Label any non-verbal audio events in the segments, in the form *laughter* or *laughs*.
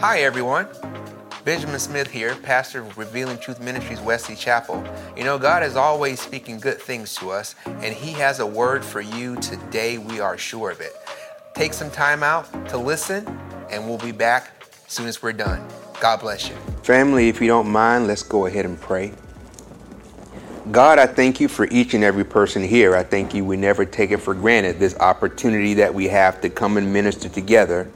Hi, everyone. Benjamin Smith here, pastor of Revealing Truth Ministries, Wesley Chapel. You know, God is always speaking good things to us, and He has a word for you today. We are sure of it. Take some time out to listen, and we'll be back as soon as we're done. God bless you. Family, if you don't mind, let's go ahead and pray. God, I thank you for each and every person here. I thank you we never take it for granted this opportunity that we have to come and minister together.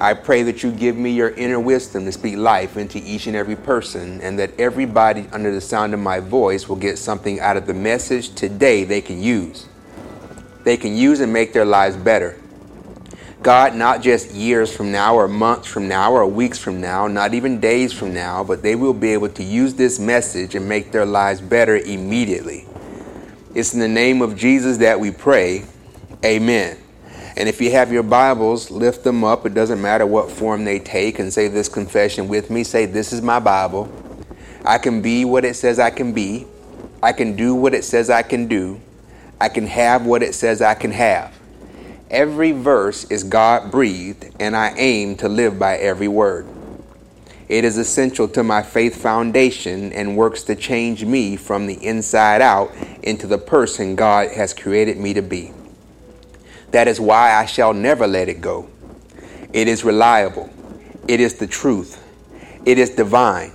I pray that you give me your inner wisdom to speak life into each and every person, and that everybody under the sound of my voice will get something out of the message today they can use. They can use and make their lives better. God, not just years from now, or months from now, or weeks from now, not even days from now, but they will be able to use this message and make their lives better immediately. It's in the name of Jesus that we pray. Amen. And if you have your Bibles, lift them up. It doesn't matter what form they take, and say this confession with me. Say, This is my Bible. I can be what it says I can be. I can do what it says I can do. I can have what it says I can have. Every verse is God breathed, and I aim to live by every word. It is essential to my faith foundation and works to change me from the inside out into the person God has created me to be. That is why I shall never let it go. It is reliable. It is the truth. It is divine.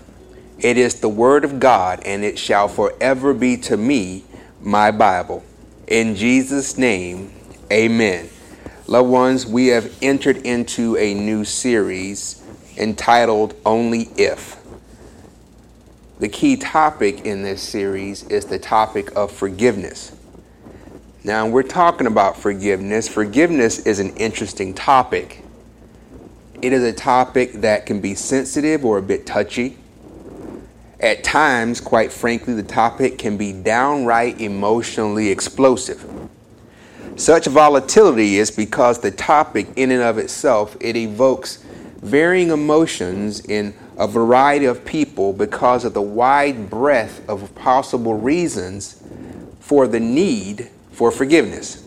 It is the Word of God, and it shall forever be to me my Bible. In Jesus' name, amen. Loved ones, we have entered into a new series entitled Only If. The key topic in this series is the topic of forgiveness. Now, we're talking about forgiveness. Forgiveness is an interesting topic. It is a topic that can be sensitive or a bit touchy. At times, quite frankly, the topic can be downright emotionally explosive. Such volatility is because the topic in and of itself it evokes varying emotions in a variety of people because of the wide breadth of possible reasons for the need for forgiveness.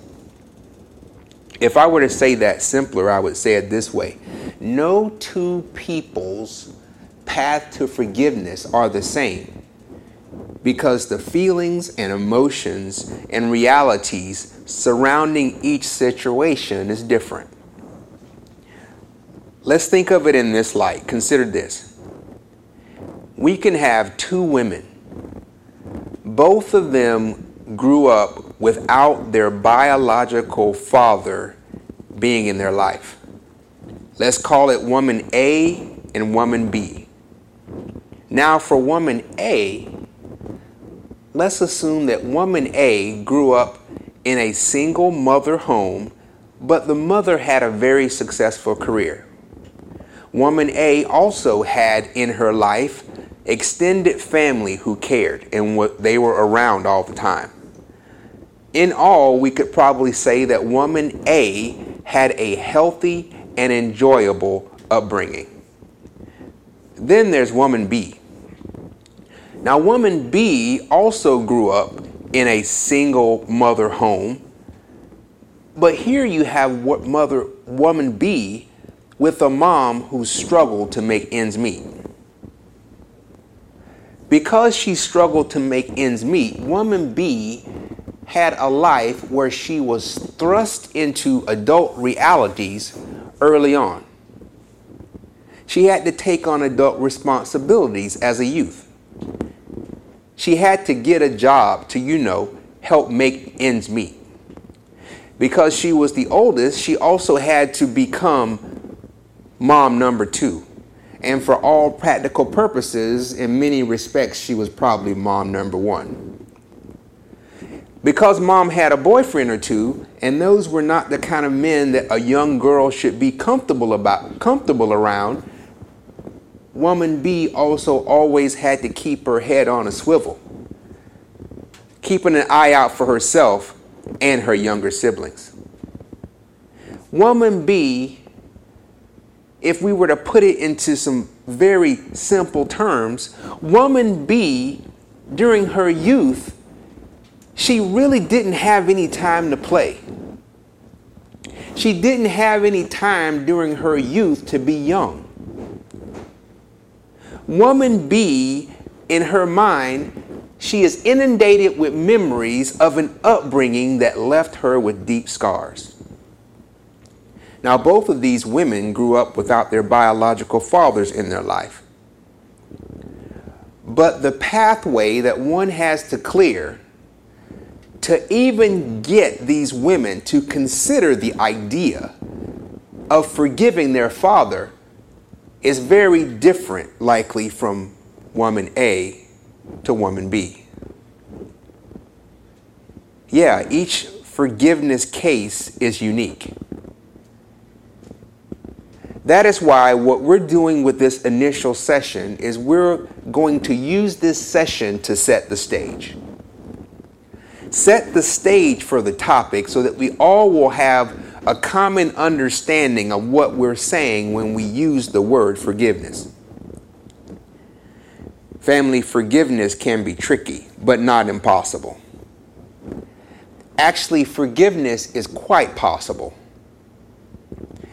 If I were to say that simpler, I would say it this way No two people's path to forgiveness are the same because the feelings and emotions and realities surrounding each situation is different. Let's think of it in this light. Consider this. We can have two women, both of them grew up without their biological father being in their life. Let's call it woman A and woman B. Now, for woman A, let's assume that woman A grew up in a single mother home, but the mother had a very successful career. Woman A also had in her life extended family who cared and they were around all the time in all, we could probably say that woman A had a healthy and enjoyable upbringing. Then there's woman B. Now, woman B also grew up in a single mother home, but here you have what mother woman B with a mom who struggled to make ends meet. Because she struggled to make ends meet, woman B had a life where she was thrust into adult realities early on. She had to take on adult responsibilities as a youth. She had to get a job to, you know, help make ends meet. Because she was the oldest, she also had to become mom number two. And for all practical purposes, in many respects, she was probably mom number one because mom had a boyfriend or two and those were not the kind of men that a young girl should be comfortable about comfortable around woman b also always had to keep her head on a swivel keeping an eye out for herself and her younger siblings. Woman b if we were to put it into some very simple terms woman b during her youth she really didn't have any time to play. She didn't have any time during her youth to be young. Woman B, in her mind, she is inundated with memories of an upbringing that left her with deep scars. Now, both of these women grew up without their biological fathers in their life. But the pathway that one has to clear to even get these women to consider the idea of forgiving their father is very different, likely, from woman A to woman B. Yeah, each forgiveness case is unique. That is why what we're doing with this initial session is we're going to use this session to set the stage. Set the stage for the topic so that we all will have a common understanding of what we're saying when we use the word forgiveness. Family forgiveness can be tricky, but not impossible. Actually, forgiveness is quite possible.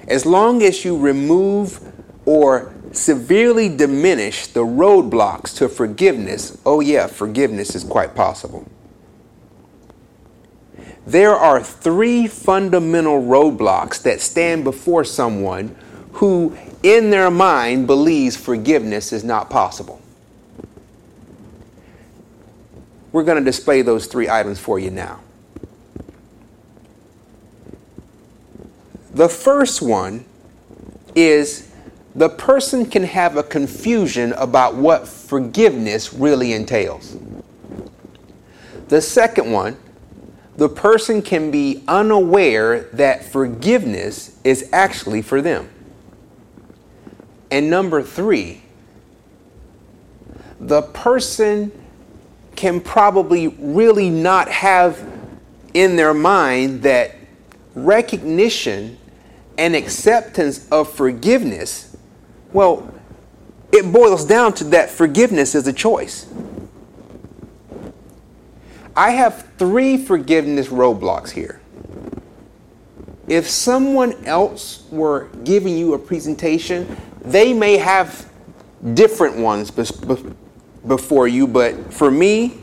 As long as you remove or severely diminish the roadblocks to forgiveness, oh, yeah, forgiveness is quite possible. There are three fundamental roadblocks that stand before someone who, in their mind, believes forgiveness is not possible. We're going to display those three items for you now. The first one is the person can have a confusion about what forgiveness really entails. The second one, the person can be unaware that forgiveness is actually for them. And number three, the person can probably really not have in their mind that recognition and acceptance of forgiveness, well, it boils down to that forgiveness is a choice. I have three forgiveness roadblocks here. If someone else were giving you a presentation, they may have different ones before you, but for me,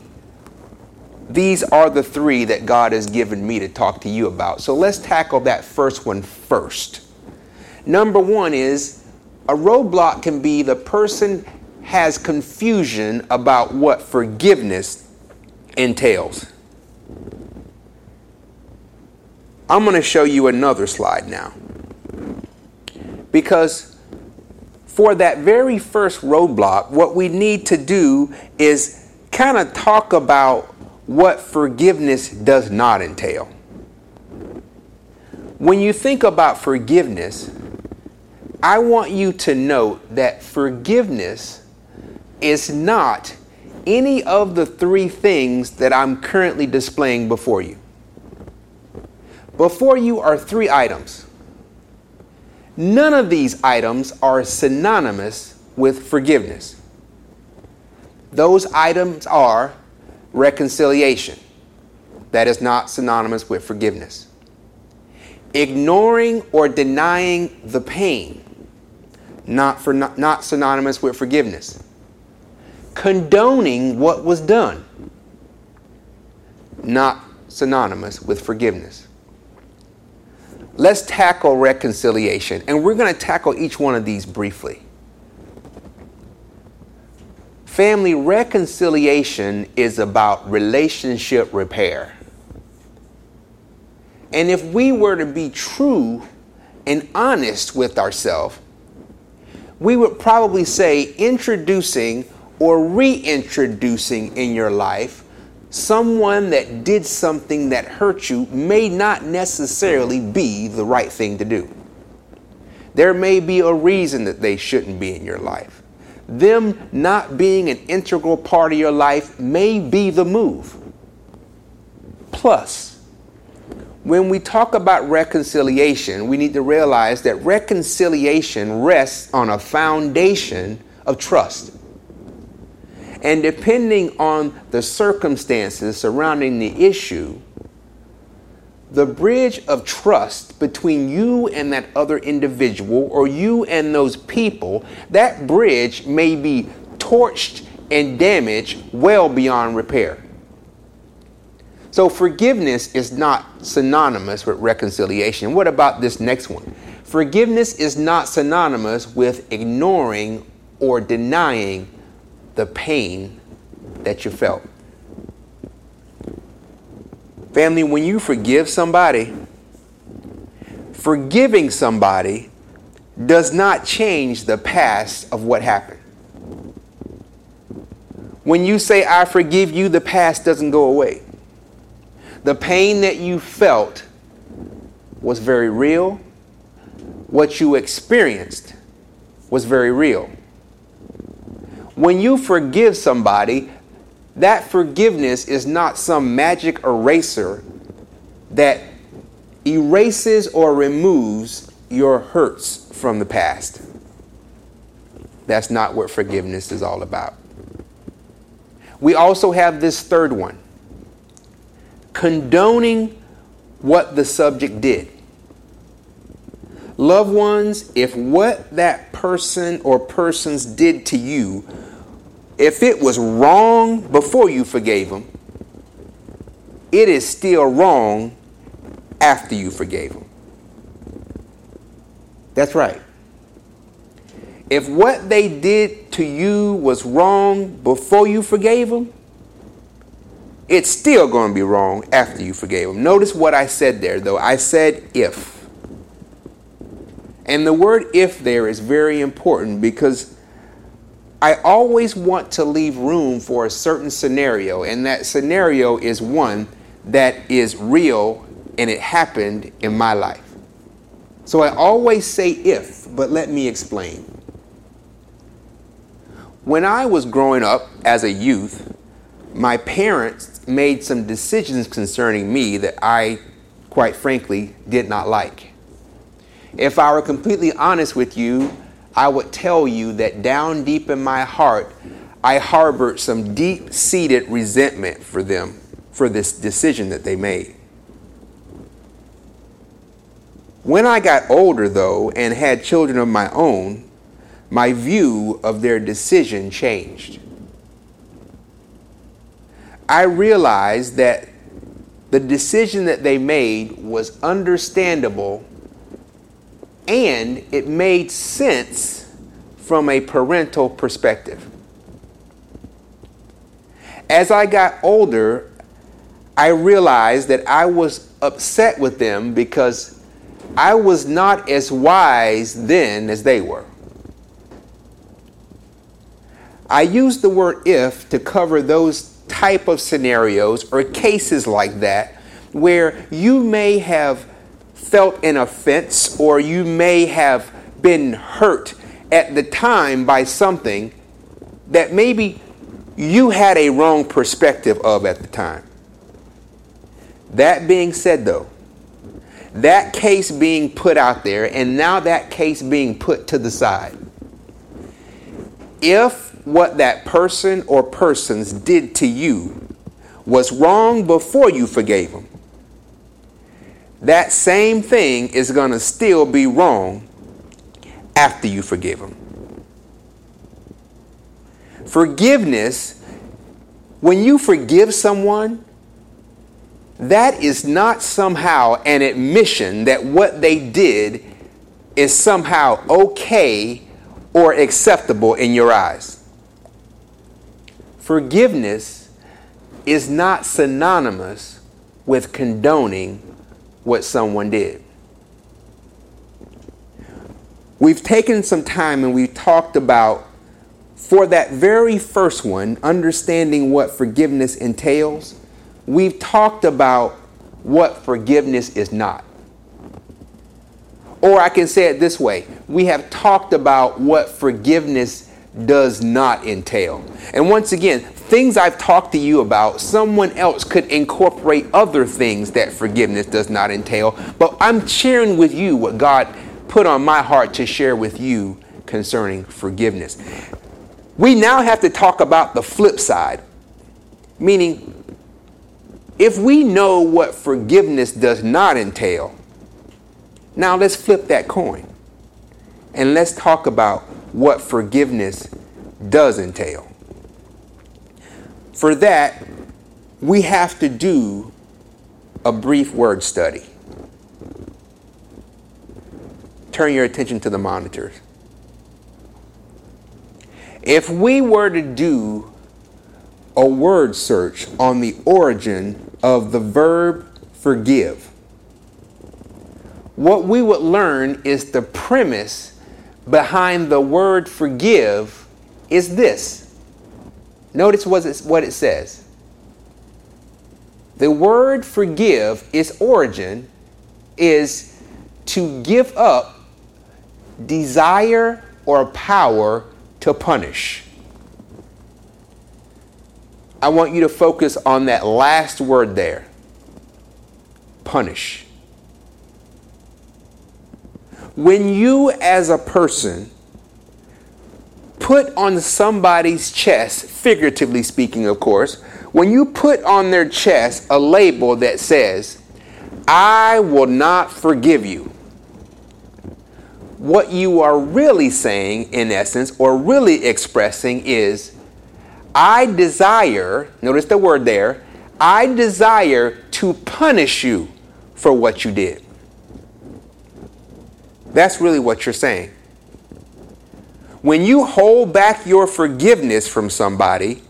these are the three that God has given me to talk to you about. So let's tackle that first one first. Number one is a roadblock can be the person has confusion about what forgiveness entails. I'm going to show you another slide now. Because for that very first roadblock, what we need to do is kind of talk about what forgiveness does not entail. When you think about forgiveness, I want you to note that forgiveness is not any of the three things that I'm currently displaying before you. Before you are three items. None of these items are synonymous with forgiveness. Those items are reconciliation. That is not synonymous with forgiveness. Ignoring or denying the pain, not, for, not, not synonymous with forgiveness. Condoning what was done, not synonymous with forgiveness. Let's tackle reconciliation, and we're going to tackle each one of these briefly. Family reconciliation is about relationship repair. And if we were to be true and honest with ourselves, we would probably say introducing or reintroducing in your life someone that did something that hurt you may not necessarily be the right thing to do. There may be a reason that they shouldn't be in your life them not being an integral part of your life may be the move. Plus, when we talk about reconciliation, we need to realize that reconciliation rests on a foundation of trust. And depending on the circumstances surrounding the issue, the bridge of trust between you and that other individual or you and those people, that bridge may be torched and damaged well beyond repair. So forgiveness is not synonymous with reconciliation. What about this next one? Forgiveness is not synonymous with ignoring or denying the pain that you felt. Family, when you forgive somebody, forgiving somebody does not change the past of what happened. When you say, I forgive you, the past doesn't go away. The pain that you felt was very real. What you experienced was very real. When you forgive somebody, that forgiveness is not some magic eraser that erases or removes your hurts from the past. That's not what forgiveness is all about. We also have this third one condoning what the subject did. Loved ones, if what that person or persons did to you, if it was wrong before you forgave them, it is still wrong after you forgave them. That's right. If what they did to you was wrong before you forgave them, it's still going to be wrong after you forgave them. Notice what I said there, though. I said if. And the word if there is very important because I always want to leave room for a certain scenario, and that scenario is one that is real and it happened in my life. So I always say if, but let me explain. When I was growing up as a youth, my parents made some decisions concerning me that I, quite frankly, did not like. If I were completely honest with you, I would tell you that down deep in my heart, I harbored some deep seated resentment for them for this decision that they made. When I got older, though, and had children of my own, my view of their decision changed. I realized that the decision that they made was understandable and it made sense from a parental perspective. As I got older, I realized that I was upset with them because I was not as wise then as they were. I use the word if to cover those type of scenarios or cases like that where you may have felt an offense or you may have been hurt at the time by something that maybe you had a wrong perspective of at the time. That being said, though, that case being put out there and now that case being put to the side, if what that person or persons did to you was wrong before you forgave them, that same thing is going to still be wrong after you forgive them. Forgiveness, when you forgive someone, that is not somehow an admission that what they did is somehow okay or acceptable in your eyes. Forgiveness is not synonymous with condoning what someone did. We've taken some time and we've talked about, for that very first one, understanding what forgiveness entails, we've talked about what forgiveness is not. Or I can say it this way we have talked about what forgiveness does not entail. And once again, things I've talked to you about, someone else could incorporate other things that forgiveness does not entail. But I'm sharing with you what God put on my heart to share with you concerning forgiveness. We now have to talk about the flip side, meaning, if we know what forgiveness does not entail, now let's flip that coin and let's talk about what forgiveness does entail. For that, we have to do a brief word study. Turn your attention to the monitors. If we were to do a word search on the origin of the verb forgive, what we would learn is the premise behind the word forgive is this. Notice what it, what it says. The word forgive, its origin is to give up desire or power to punish. I want you to focus on that last word there punish. When you, as a person, put on somebody's chest, figuratively speaking, of course, when you put on their chest a label that says, I will not forgive you, what you are really saying, in essence, or really expressing is, I desire, notice the word there, I desire to punish you for what you did. That's really what you're saying. When you hold back your forgiveness from somebody,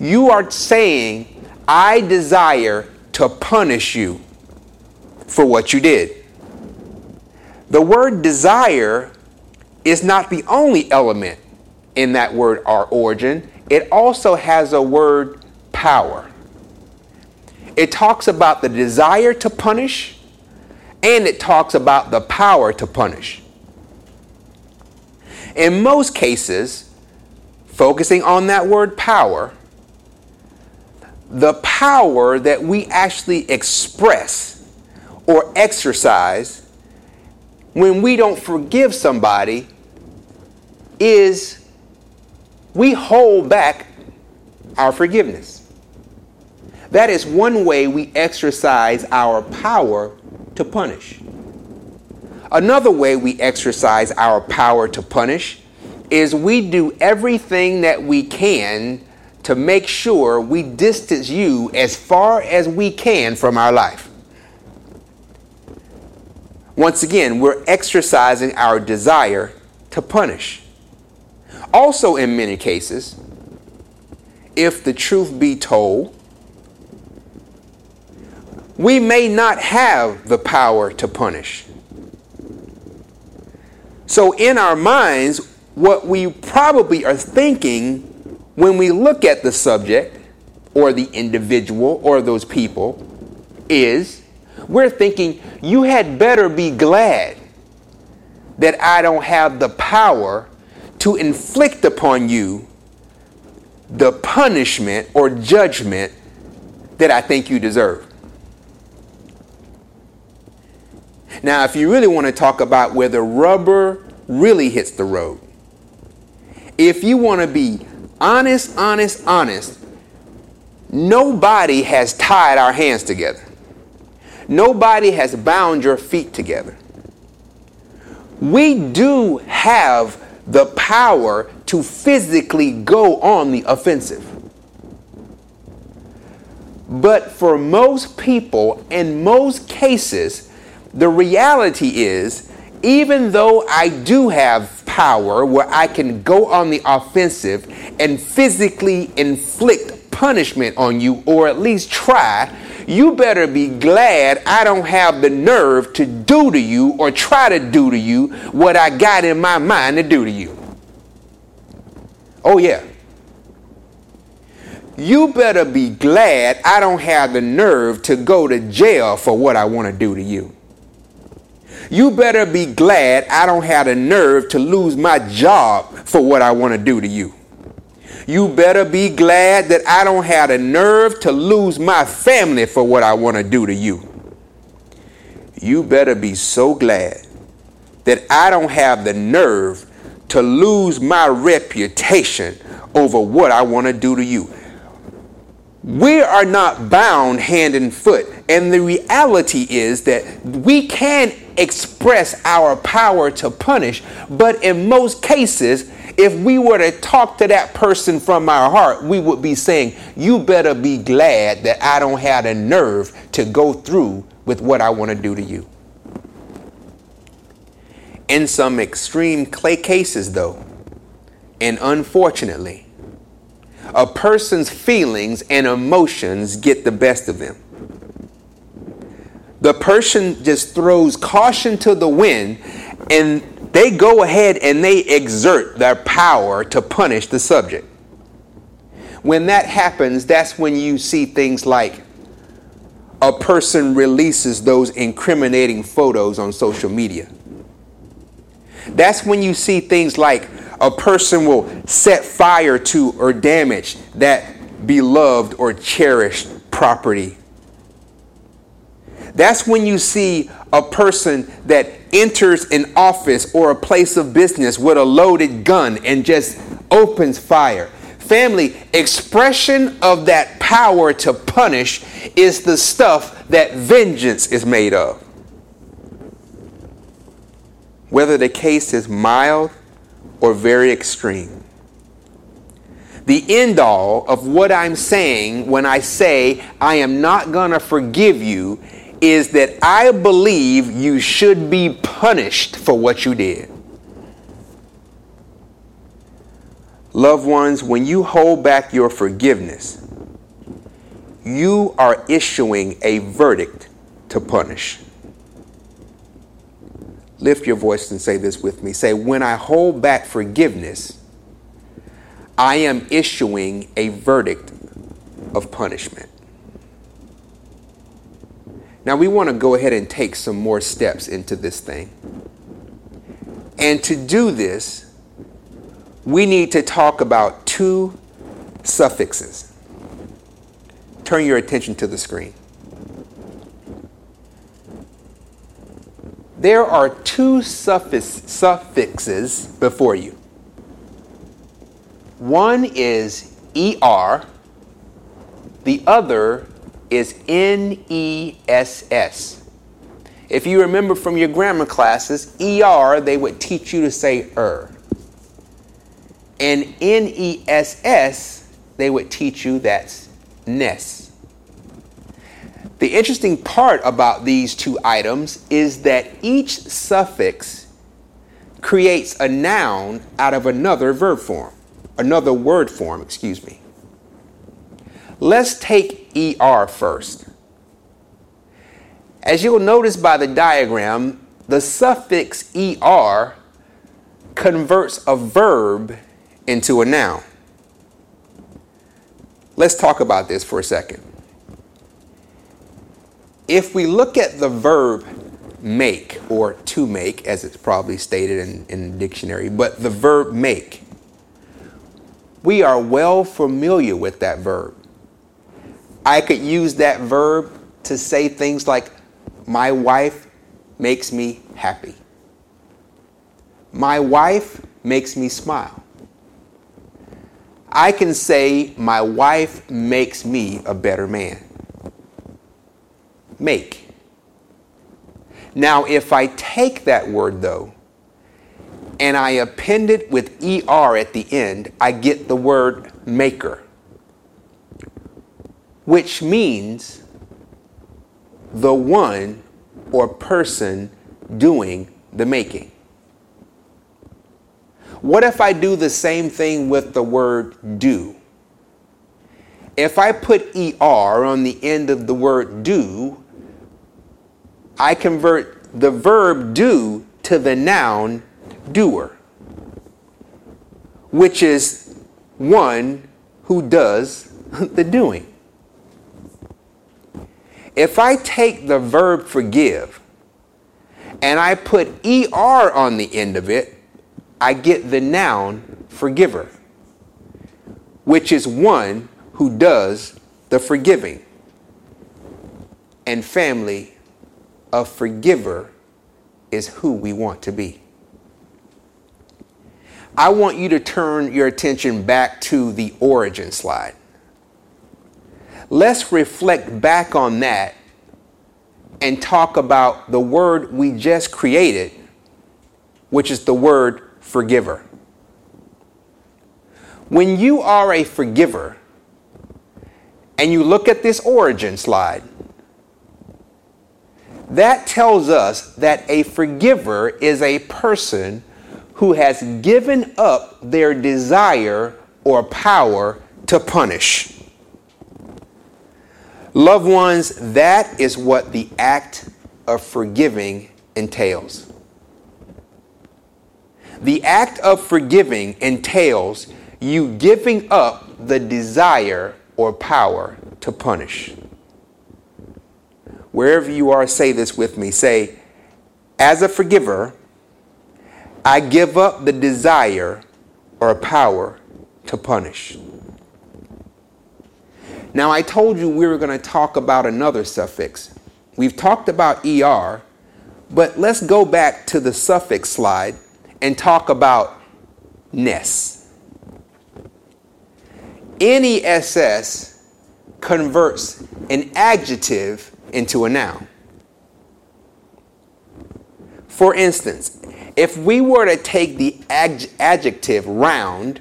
you are saying, I desire to punish you for what you did. The word desire is not the only element in that word our origin, it also has a word power. It talks about the desire to punish and it talks about the power to punish. In most cases, focusing on that word power, the power that we actually express or exercise when we don't forgive somebody is we hold back our forgiveness. That is one way we exercise our power to punish. Another way we exercise our power to punish is we do everything that we can to make sure we distance you as far as we can from our life. Once again, we're exercising our desire to punish. Also, in many cases, if the truth be told, we may not have the power to punish. So, in our minds, what we probably are thinking when we look at the subject or the individual or those people is we're thinking, you had better be glad that I don't have the power to inflict upon you the punishment or judgment that I think you deserve. Now, if you really want to talk about where the rubber really hits the road, if you want to be honest, honest, honest, nobody has tied our hands together. Nobody has bound your feet together. We do have the power to physically go on the offensive. But for most people, in most cases, the reality is, even though I do have power where I can go on the offensive and physically inflict punishment on you, or at least try, you better be glad I don't have the nerve to do to you or try to do to you what I got in my mind to do to you. Oh, yeah. You better be glad I don't have the nerve to go to jail for what I want to do to you. You better be glad I don't have the nerve to lose my job for what I want to do to you. You better be glad that I don't have the nerve to lose my family for what I want to do to you. You better be so glad that I don't have the nerve to lose my reputation over what I want to do to you. We are not bound hand and foot. And the reality is that we can express our power to punish, but in most cases, if we were to talk to that person from our heart, we would be saying, You better be glad that I don't have the nerve to go through with what I want to do to you. In some extreme clay cases, though, and unfortunately, a person's feelings and emotions get the best of them. The person just throws caution to the wind and they go ahead and they exert their power to punish the subject. When that happens, that's when you see things like a person releases those incriminating photos on social media. That's when you see things like a person will set fire to or damage that beloved or cherished property. That's when you see a person that enters an office or a place of business with a loaded gun and just opens fire. Family, expression of that power to punish is the stuff that vengeance is made of. Whether the case is mild or very extreme. The end all of what I'm saying when I say I am not going to forgive you is that I believe you should be punished for what you did. Loved ones, when you hold back your forgiveness, you are issuing a verdict to punish. Lift your voice and say this with me. Say, when I hold back forgiveness, I am issuing a verdict of punishment. Now, we want to go ahead and take some more steps into this thing. And to do this, we need to talk about two suffixes. Turn your attention to the screen. There are two suffix, suffixes before you. One is ER, the other is NESS. If you remember from your grammar classes, ER, they would teach you to say er. And NESS, they would teach you that's ness. The interesting part about these two items is that each suffix creates a noun out of another verb form, another word form, excuse me. Let's take ER first. As you'll notice by the diagram, the suffix ER converts a verb into a noun. Let's talk about this for a second if we look at the verb make or to make, as it's probably stated in, in the dictionary, but the verb make, we are well familiar with that verb. I could use that verb to say things like, My wife makes me happy. My wife makes me smile. I can say, My wife makes me a better man make. Now, if I take that word though, and I append it with ER at the end, I get the word maker, which means the one or person doing the making. What if I do the same thing with the word do? If I put ER on the end of the word do, I convert the verb do to the noun doer, which is one who does *laughs* the doing. If I take the verb forgive and I put er on the end of it, I get the noun forgiver, which is one who does the forgiving. And family, a forgiver is who we want to be. I want you to turn your attention back to the origin slide. Let's reflect back on that and talk about the word we just created, which is the word forgiver. When you are a forgiver and you look at this origin slide, that tells us that a forgiver is a person who has given up their desire or power to punish. Loved ones, that is what the act of forgiving entails. The act of forgiving entails you giving up the desire or power to punish. Wherever you are, say this with me. Say, as a forgiver, I give up the desire or power to punish. Now, I told you we were going to talk about another suffix. We've talked about ER, but let's go back to the suffix slide and talk about ness. NESS converts an adjective into a noun. For instance, if we were to take the adjective round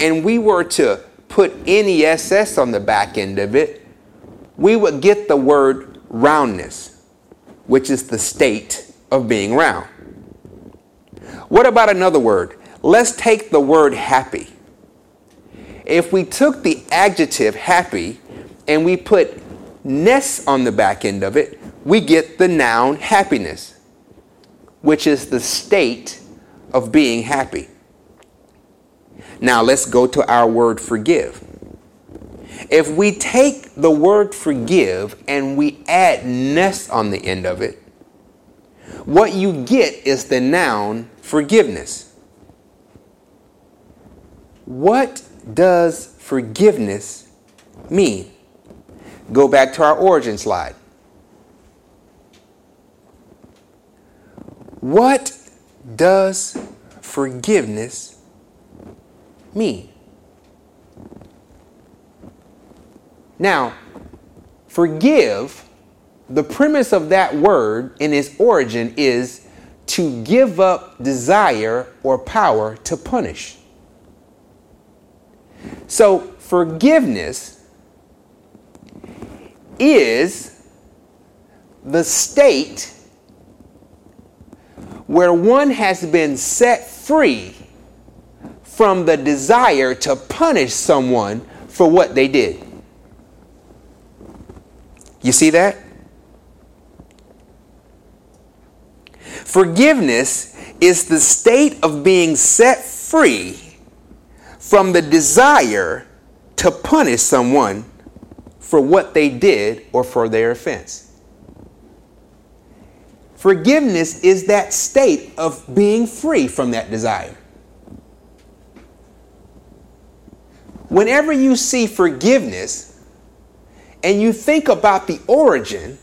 and we were to put NESS on the back end of it, we would get the word roundness, which is the state of being round. What about another word? Let's take the word happy. If we took the adjective happy and we put ness on the back end of it, we get the noun happiness which is the state of being happy. Now let's go to our word forgive. If we take the word forgive and we add ness on the end of it, what you get is the noun forgiveness. What does forgiveness mean? Go back to our origin slide. What does forgiveness mean? Now, forgive, the premise of that word in its origin is to give up desire or power to punish. So, forgiveness is the state where one has been set free from the desire to punish someone for what they did. You see that? Forgiveness is the state of being set free from the desire to punish someone for what they did or for their offense. Forgiveness is that state of being free from that desire. Whenever you see forgiveness and you think about the origin,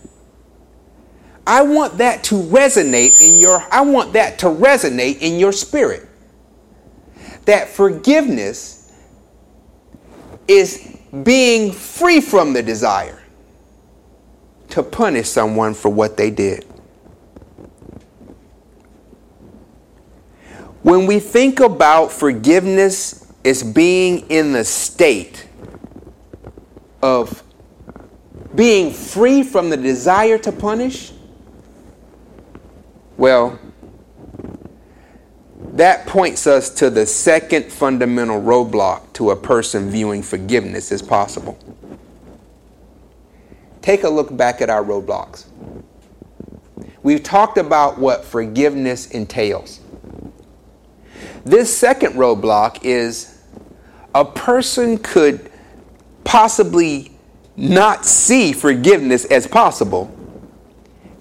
I want that to resonate in your I want that to resonate in your spirit. That forgiveness is being free from the desire to punish someone for what they did. When we think about forgiveness as being in the state of being free from the desire to punish, well, that points us to the second fundamental roadblock to a person viewing forgiveness as possible. Take a look back at our roadblocks. We've talked about what forgiveness entails. This second roadblock is a person could possibly not see forgiveness as possible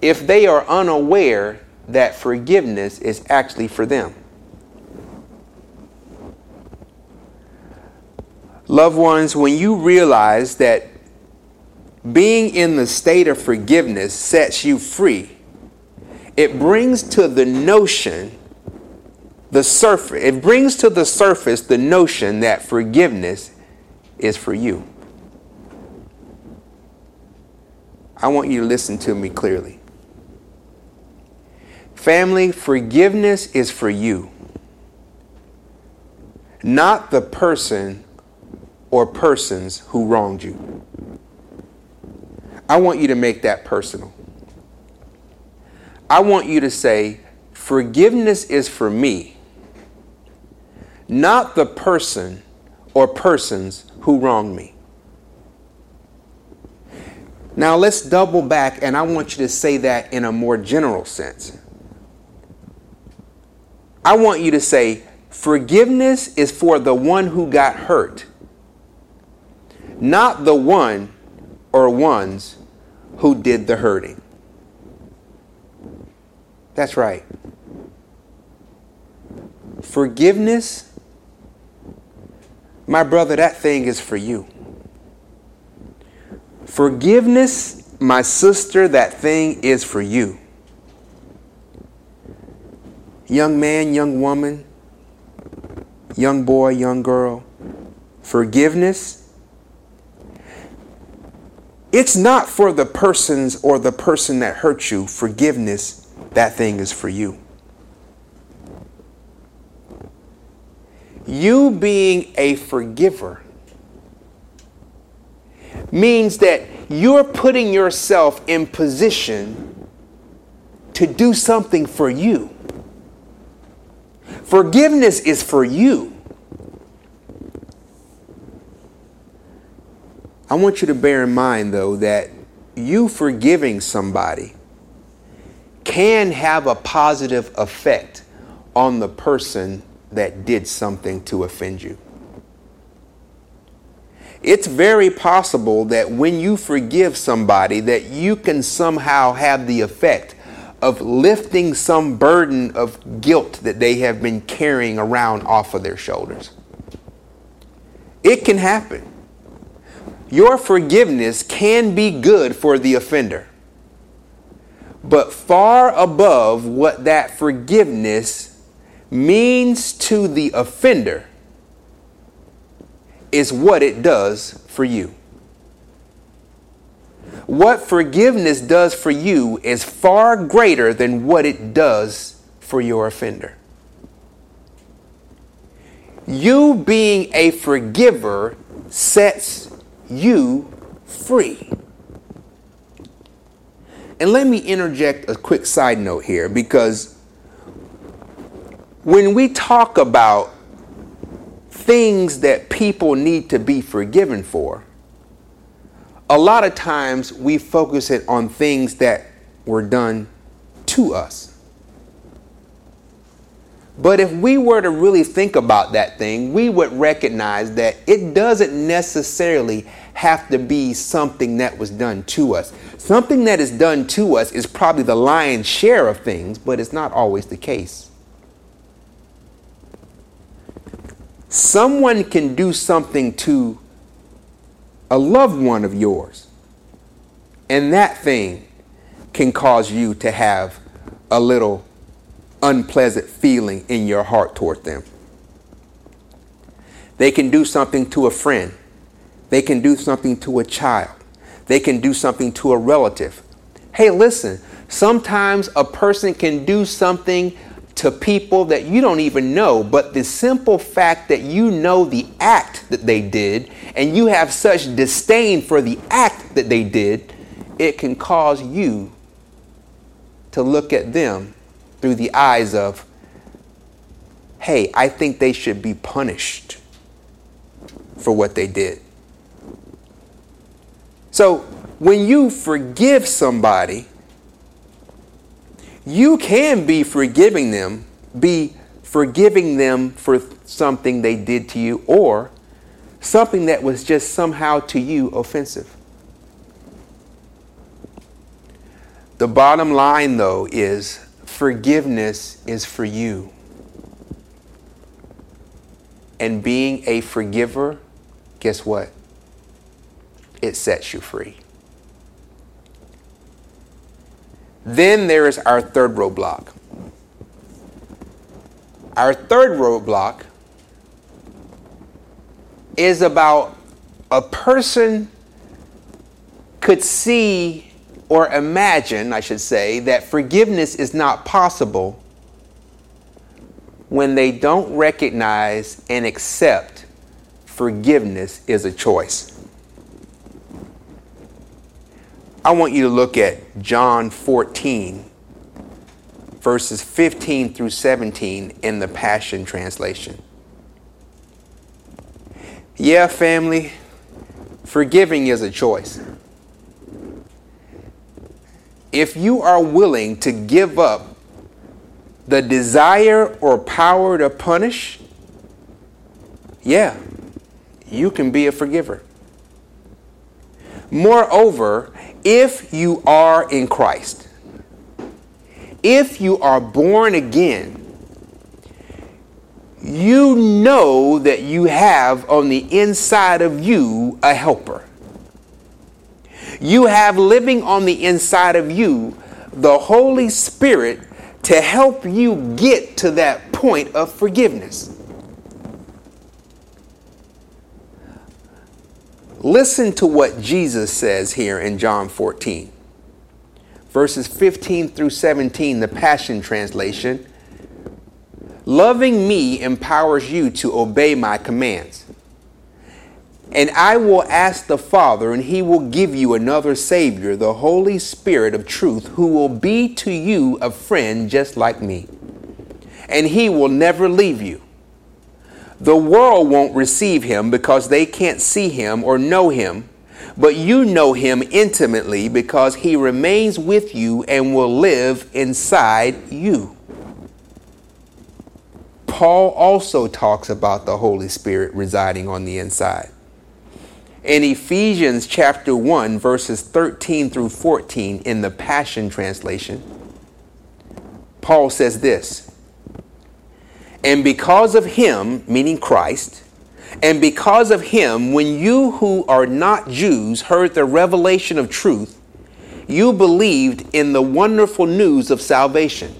if they are unaware that forgiveness is actually for them. Loved ones, when you realize that being in the state of forgiveness sets you free, it brings to the notion the surface, it brings to the surface the notion that forgiveness is for you. I want you to listen to me clearly. Family, forgiveness is for you. not the person or persons who wronged you. I want you to make that personal. I want you to say, forgiveness is for me, not the person or persons who wronged me. Now let's double back, and I want you to say that in a more general sense. I want you to say, forgiveness is for the one who got hurt, not the one or ones who did the hurting. That's right. Forgiveness, my brother, that thing is for you. Forgiveness, my sister, that thing is for you. Young man, young woman, young boy, young girl, forgiveness, it's not for the persons or the person that hurt you. Forgiveness, that thing is for you. You being a forgiver means that you're putting yourself in position to do something for you. Forgiveness is for you. I want you to bear in mind, though, that you forgiving somebody can have a positive effect on the person that did something to offend you. It's very possible that when you forgive somebody that you can somehow have the effect of lifting some burden of guilt that they have been carrying around off of their shoulders. It can happen. Your forgiveness can be good for the offender. But far above what that forgiveness means to the offender is what it does for you. What forgiveness does for you is far greater than what it does for your offender. You being a forgiver sets you free. And let me interject a quick side note here because when we talk about things that people need to be forgiven for, a lot of times we focus it on things that were done to us. But if we were to really think about that thing, we would recognize that it doesn't necessarily have to be something that was done to us. Something that is done to us is probably the lion's share of things, but it's not always the case. Someone can do something to a loved one of yours, and that thing can cause you to have a little unpleasant feeling in your heart toward them. They can do something to a friend. They can do something to a child. They can do something to a relative. Hey, listen, sometimes a person can do something to people that you don't even know, but the simple fact that you know the act that they did and you have such disdain for the act that they did, it can cause you to look at them through the eyes of, hey, I think they should be punished for what they did. So when you forgive somebody, you can be forgiving them, be forgiving them for something they did to you or something that was just somehow to you offensive. The bottom line, though, is forgiveness is for you. And being a forgiver, guess what? It sets you free. Then there is our third roadblock. Our third roadblock is about a person could see or imagine, I should say, that forgiveness is not possible when they don't recognize and accept forgiveness is a choice. I want you to look at John 14, verses 15 through 17 in the Passion Translation. Yeah, family, forgiving is a choice. If you are willing to give up the desire or power to punish, yeah, you can be a forgiver. Moreover, if you are in Christ, if you are born again, you know that you have on the inside of you a helper. You have living on the inside of you the Holy Spirit to help you get to that point of forgiveness. Listen to what Jesus says here in John 14, verses 15 through 17, the Passion Translation. Loving me empowers you to obey my commands. And I will ask the Father, and he will give you another Savior, the Holy Spirit of truth, who will be to you a friend just like me. And he will never leave you the world won't receive him because they can't see him or know him, but you know him intimately because he remains with you and will live inside you. Paul also talks about the Holy Spirit residing on the inside. In Ephesians chapter 1, verses 13 through 14 in the Passion Translation, Paul says this. And because of him, meaning Christ, and because of him, when you who are not Jews heard the revelation of truth, you believed in the wonderful news of salvation.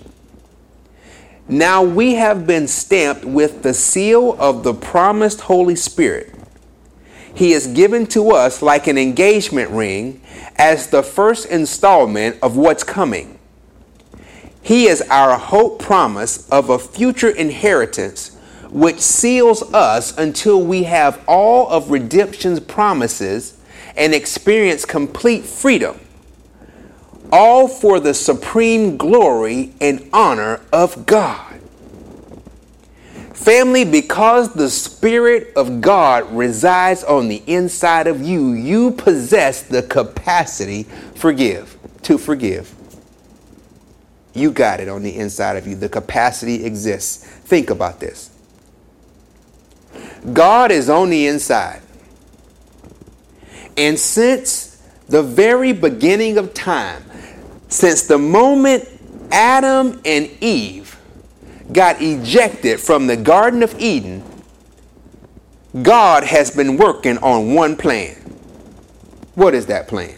Now we have been stamped with the seal of the promised Holy Spirit. He is given to us like an engagement ring as the first installment of what's coming. He is our hope promise of a future inheritance which seals us until we have all of redemption's promises and experience complete freedom, all for the supreme glory and honor of God. Family, because the Spirit of God resides on the inside of you, you possess the capacity forgive, to forgive. You got it on the inside of you. The capacity exists. Think about this. God is on the inside. And since the very beginning of time, since the moment Adam and Eve got ejected from the Garden of Eden, God has been working on one plan. What is that plan?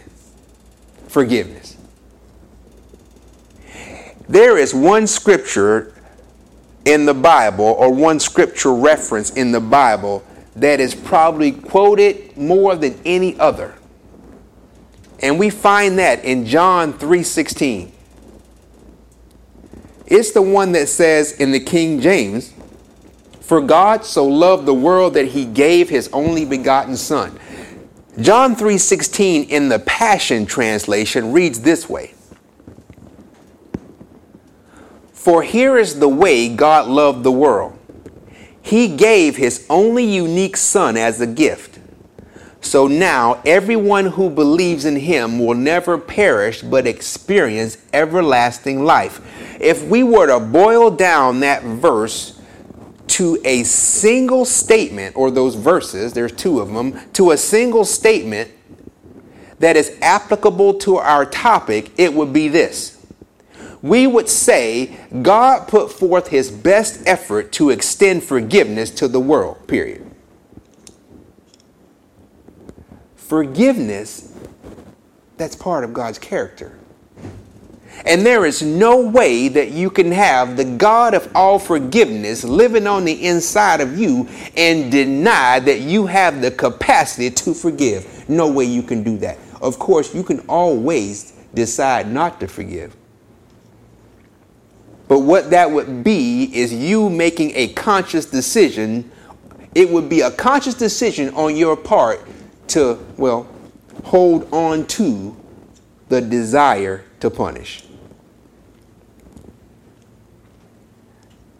Forgiveness. There is one scripture in the Bible or one scripture reference in the Bible that is probably quoted more than any other. And we find that in John 3:16. It's the one that says in the King James, "For God so loved the world that he gave his only begotten son." John 3:16 in the Passion translation reads this way: For here is the way God loved the world. He gave his only unique Son as a gift. So now everyone who believes in him will never perish but experience everlasting life. If we were to boil down that verse to a single statement, or those verses, there's two of them, to a single statement that is applicable to our topic, it would be this we would say God put forth his best effort to extend forgiveness to the world, period. Forgiveness, that's part of God's character. And there is no way that you can have the God of all forgiveness living on the inside of you and deny that you have the capacity to forgive. No way you can do that. Of course, you can always decide not to forgive. But what that would be is you making a conscious decision. It would be a conscious decision on your part to, well, hold on to the desire to punish.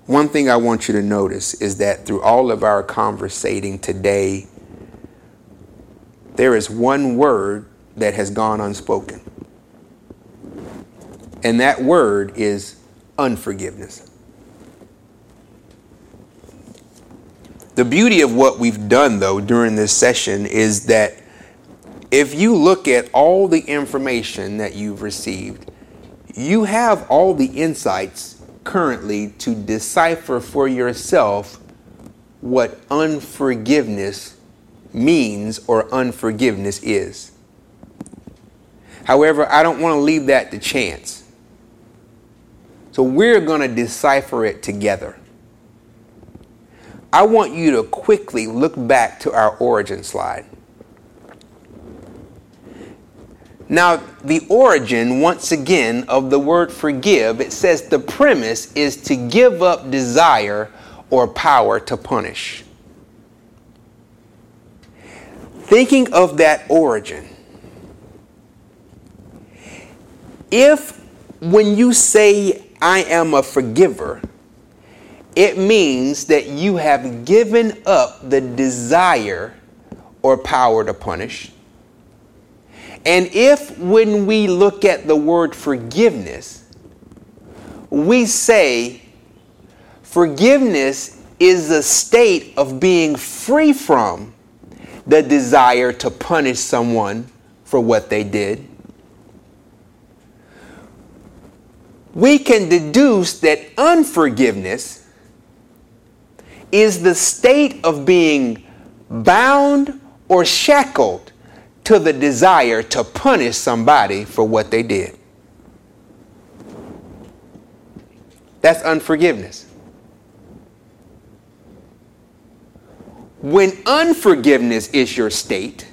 One thing I want you to notice is that through all of our conversating today, there is one word that has gone unspoken. And that word is unforgiveness. The beauty of what we've done, though, during this session is that if you look at all the information that you've received, you have all the insights currently to decipher for yourself what unforgiveness means or unforgiveness is. However, I don't want to leave that to chance. So we're going to decipher it together. I want you to quickly look back to our origin slide. Now, the origin, once again, of the word forgive, it says the premise is to give up desire or power to punish. Thinking of that origin, if when you say I am a forgiver, it means that you have given up the desire or power to punish. And if, when we look at the word forgiveness, we say forgiveness is a state of being free from the desire to punish someone for what they did, we can deduce that unforgiveness is the state of being bound or shackled to the desire to punish somebody for what they did. That's unforgiveness. When unforgiveness is your state,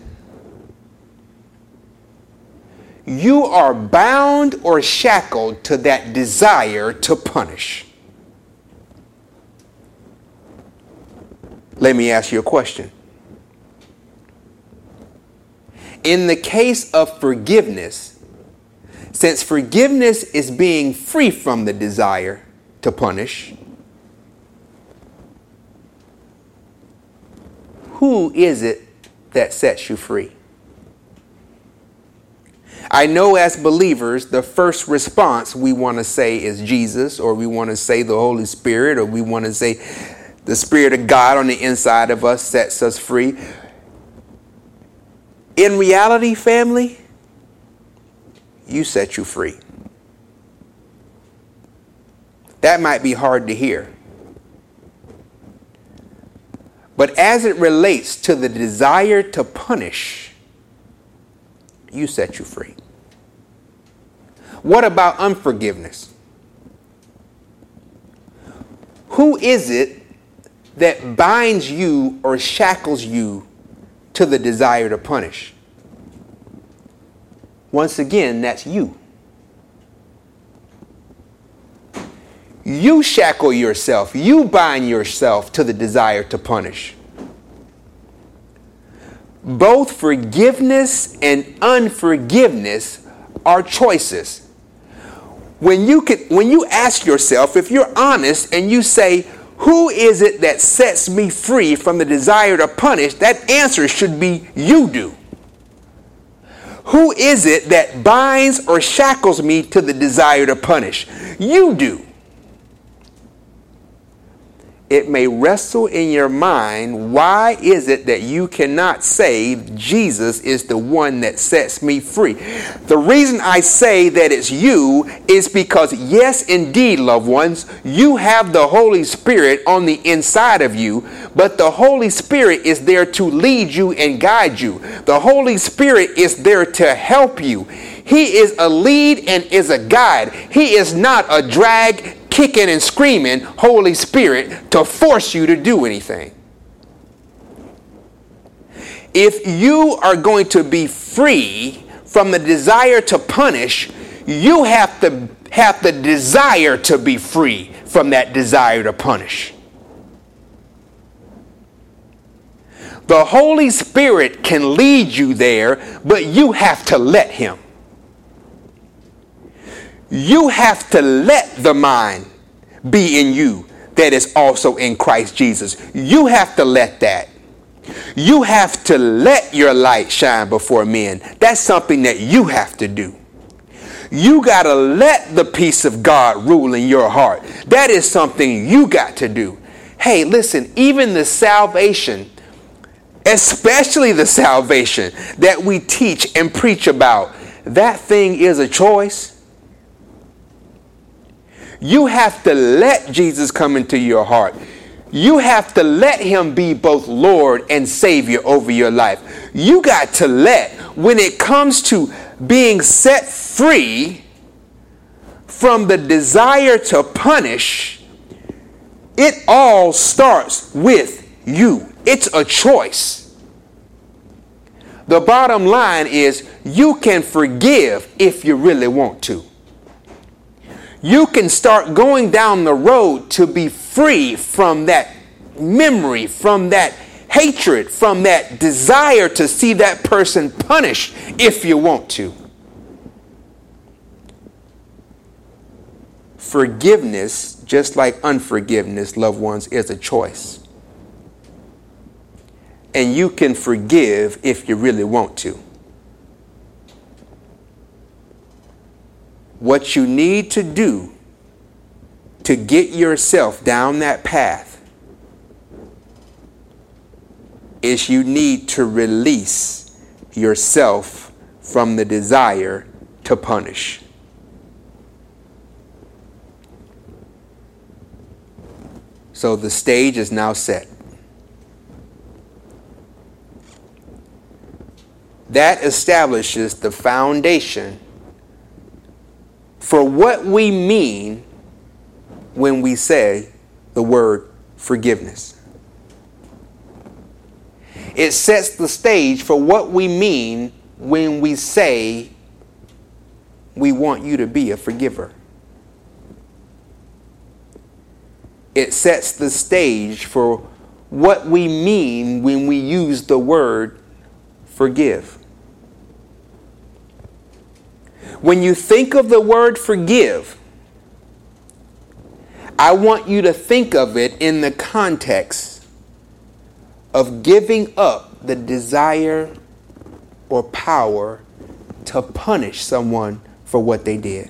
you are bound or shackled to that desire to punish. Let me ask you a question. In the case of forgiveness, since forgiveness is being free from the desire to punish, who is it that sets you free? I know as believers, the first response we want to say is Jesus, or we want to say the Holy Spirit, or we want to say the Spirit of God on the inside of us sets us free. In reality, family, you set you free. That might be hard to hear. But as it relates to the desire to punish, you set you free. What about unforgiveness? Who is it that binds you or shackles you to the desire to punish? Once again, that's you. You shackle yourself, you bind yourself to the desire to punish both forgiveness and unforgiveness are choices. When you can when you ask yourself if you're honest and you say who is it that sets me free from the desire to punish? That answer should be you do. Who is it that binds or shackles me to the desire to punish? You do it may wrestle in your mind why is it that you cannot say Jesus is the one that sets me free? The reason I say that it's you is because, yes, indeed, loved ones, you have the Holy Spirit on the inside of you, but the Holy Spirit is there to lead you and guide you. The Holy Spirit is there to help you. He is a lead and is a guide. He is not a drag, kicking and screaming Holy Spirit to force you to do anything. If you are going to be free from the desire to punish, you have to have the desire to be free from that desire to punish. The Holy Spirit can lead you there, but you have to let Him. You have to let the mind be in you that is also in Christ Jesus. You have to let that. You have to let your light shine before men. That's something that you have to do. You got to let the peace of God rule in your heart. That is something you got to do. Hey, listen, even the salvation especially the salvation that we teach and preach about, that thing is a choice. You have to let Jesus come into your heart. You have to let him be both Lord and Savior over your life. You got to let, when it comes to being set free from the desire to punish, it all starts with you. It's a choice. The bottom line is you can forgive if you really want to. You can start going down the road to be free from that memory, from that hatred, from that desire to see that person punished if you want to. Forgiveness, just like unforgiveness, loved ones, is a choice and you can forgive if you really want to. What you need to do to get yourself down that path is you need to release yourself from the desire to punish. So the stage is now set. that establishes the foundation for what we mean when we say the word forgiveness. It sets the stage for what we mean when we say we want you to be a forgiver. It sets the stage for what we mean when we use the word forgive. When you think of the word forgive, I want you to think of it in the context of giving up the desire or power to punish someone for what they did.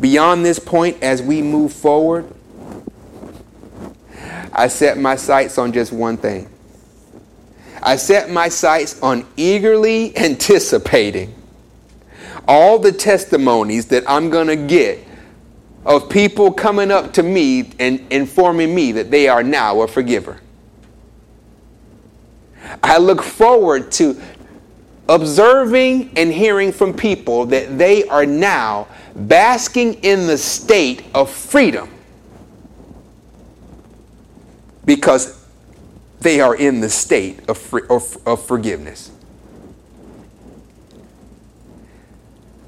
Beyond this point, as we move forward, I set my sights on just one thing I set my sights on eagerly anticipating all the testimonies that I'm going to get of people coming up to me and informing me that they are now a forgiver. I look forward to observing and hearing from people that they are now basking in the state of freedom because they are in the state of, of, of forgiveness.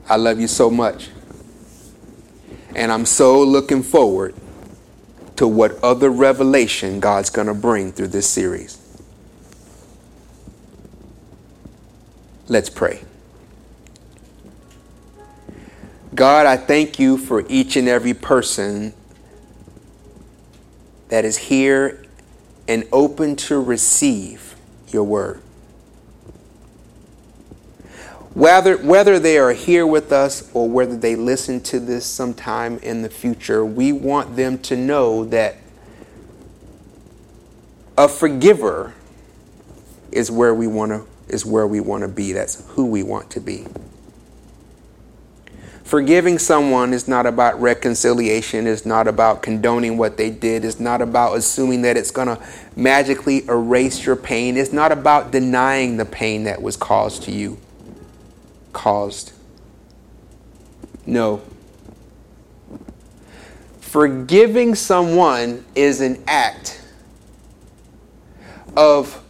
I love you so much. And I'm so looking forward to what other revelation God's going to bring through this series. Let's pray. God, I thank you for each and every person that is here and open to receive your word. Whether, whether they are here with us or whether they listen to this sometime in the future, we want them to know that a forgiver is where we want to is where we want to be. That's who we want to be. Forgiving someone is not about reconciliation, it's not about condoning what they did, it's not about assuming that it's going to magically erase your pain, it's not about denying the pain that was caused to you. Caused. No. Forgiving someone is an act of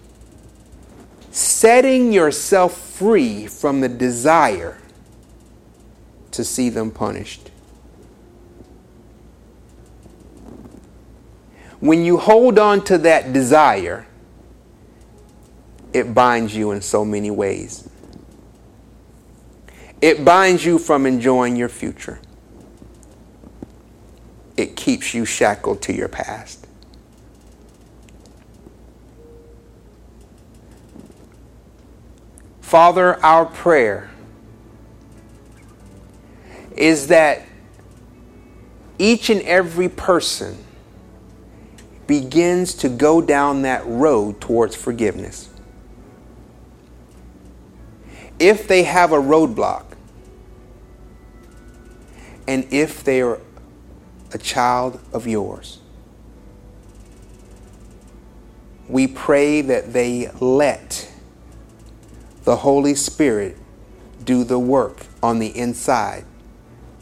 setting yourself free from the desire to see them punished. When you hold on to that desire, it binds you in so many ways. It binds you from enjoying your future. It keeps you shackled to your past. Father, our prayer is that each and every person begins to go down that road towards forgiveness. If they have a roadblock, and if they are a child of yours, we pray that they let the Holy Spirit do the work on the inside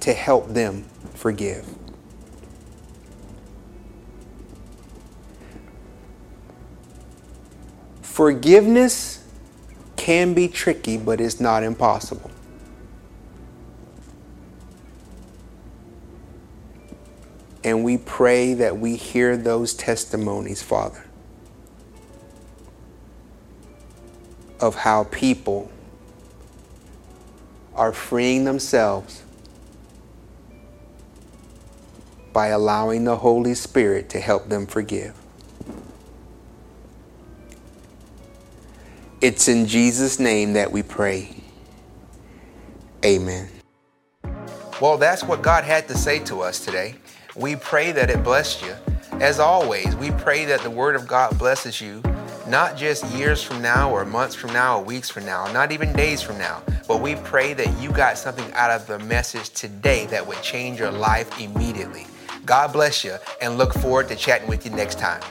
to help them forgive. Forgiveness can be tricky, but it's not impossible. And we pray that we hear those testimonies, Father, of how people are freeing themselves by allowing the Holy Spirit to help them forgive. It's in Jesus' name that we pray. Amen. Well, that's what God had to say to us today. We pray that it blessed you. As always, we pray that the Word of God blesses you, not just years from now or months from now or weeks from now, not even days from now, but we pray that you got something out of the message today that would change your life immediately. God bless you and look forward to chatting with you next time.